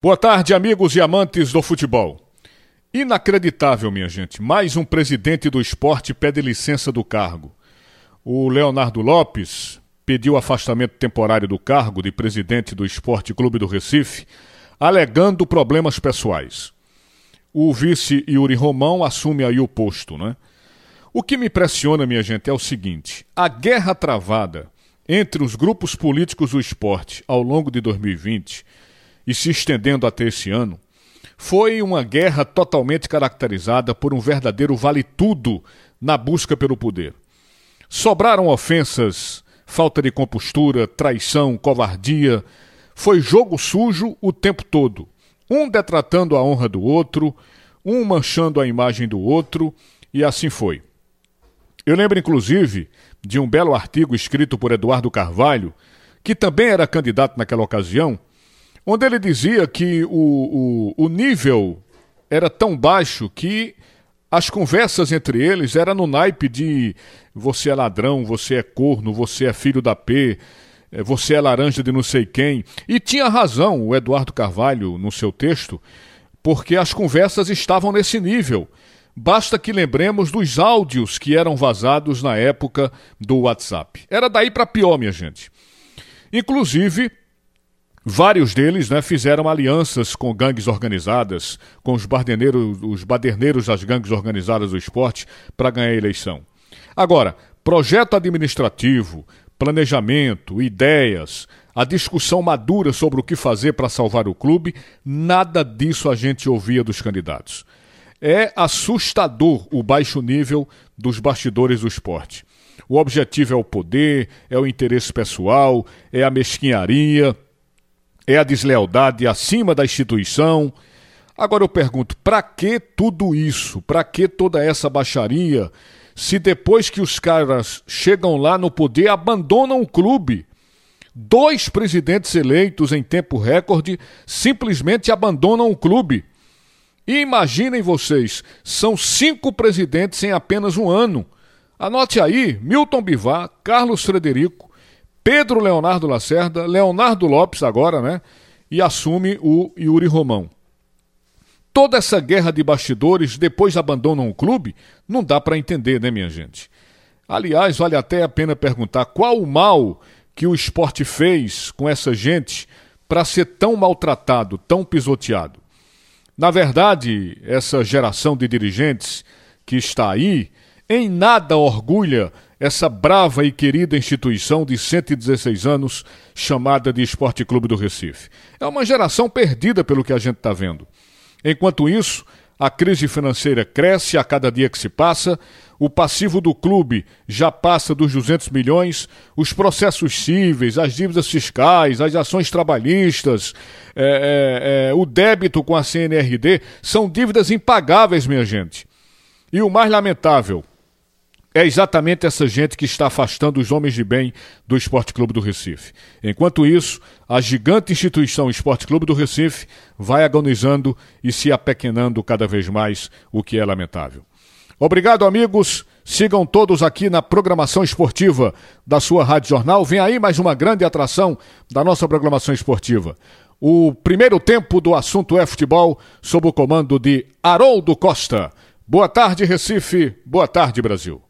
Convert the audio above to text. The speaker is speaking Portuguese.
Boa tarde, amigos e amantes do futebol. Inacreditável, minha gente. Mais um presidente do esporte pede licença do cargo. O Leonardo Lopes pediu afastamento temporário do cargo de presidente do Esporte Clube do Recife, alegando problemas pessoais. O vice Yuri Romão assume aí o posto, né? O que me impressiona, minha gente, é o seguinte: a guerra travada entre os grupos políticos do esporte ao longo de 2020 e se estendendo até esse ano, foi uma guerra totalmente caracterizada por um verdadeiro vale-tudo na busca pelo poder. Sobraram ofensas, falta de compostura, traição, covardia. Foi jogo sujo o tempo todo. Um detratando a honra do outro, um manchando a imagem do outro, e assim foi. Eu lembro, inclusive, de um belo artigo escrito por Eduardo Carvalho, que também era candidato naquela ocasião, onde ele dizia que o, o, o nível era tão baixo que as conversas entre eles eram no naipe de você é ladrão, você é corno, você é filho da P, eh, você é laranja de não sei quem. E tinha razão o Eduardo Carvalho no seu texto, porque as conversas estavam nesse nível. Basta que lembremos dos áudios que eram vazados na época do WhatsApp. Era daí para pior, minha gente. Inclusive, Vários deles né, fizeram alianças com gangues organizadas, com os, os baderneiros das gangues organizadas do esporte para ganhar a eleição. Agora, projeto administrativo, planejamento, ideias, a discussão madura sobre o que fazer para salvar o clube, nada disso a gente ouvia dos candidatos. É assustador o baixo nível dos bastidores do esporte. O objetivo é o poder, é o interesse pessoal, é a mesquinharia é a deslealdade acima da instituição. Agora eu pergunto, para que tudo isso? Para que toda essa baixaria? Se depois que os caras chegam lá no poder, abandonam o clube. Dois presidentes eleitos em tempo recorde simplesmente abandonam o clube. E imaginem vocês, são cinco presidentes em apenas um ano. Anote aí: Milton Bivar, Carlos Frederico, Pedro Leonardo Lacerda, Leonardo Lopes agora, né? E assume o Yuri Romão. Toda essa guerra de bastidores depois abandonam o clube? Não dá para entender, né, minha gente? Aliás, vale até a pena perguntar qual o mal que o esporte fez com essa gente para ser tão maltratado, tão pisoteado. Na verdade, essa geração de dirigentes que está aí em nada orgulha essa brava e querida instituição de 116 anos chamada de Esporte Clube do Recife. É uma geração perdida pelo que a gente está vendo. Enquanto isso, a crise financeira cresce a cada dia que se passa, o passivo do clube já passa dos 200 milhões, os processos cíveis, as dívidas fiscais, as ações trabalhistas, é, é, é, o débito com a CNRD são dívidas impagáveis, minha gente. E o mais lamentável, é exatamente essa gente que está afastando os homens de bem do Esporte Clube do Recife. Enquanto isso, a gigante instituição Esporte Clube do Recife vai agonizando e se apequenando cada vez mais, o que é lamentável. Obrigado, amigos. Sigam todos aqui na programação esportiva da sua Rádio Jornal. Vem aí mais uma grande atração da nossa programação esportiva. O primeiro tempo do assunto é futebol, sob o comando de Haroldo Costa. Boa tarde, Recife. Boa tarde, Brasil.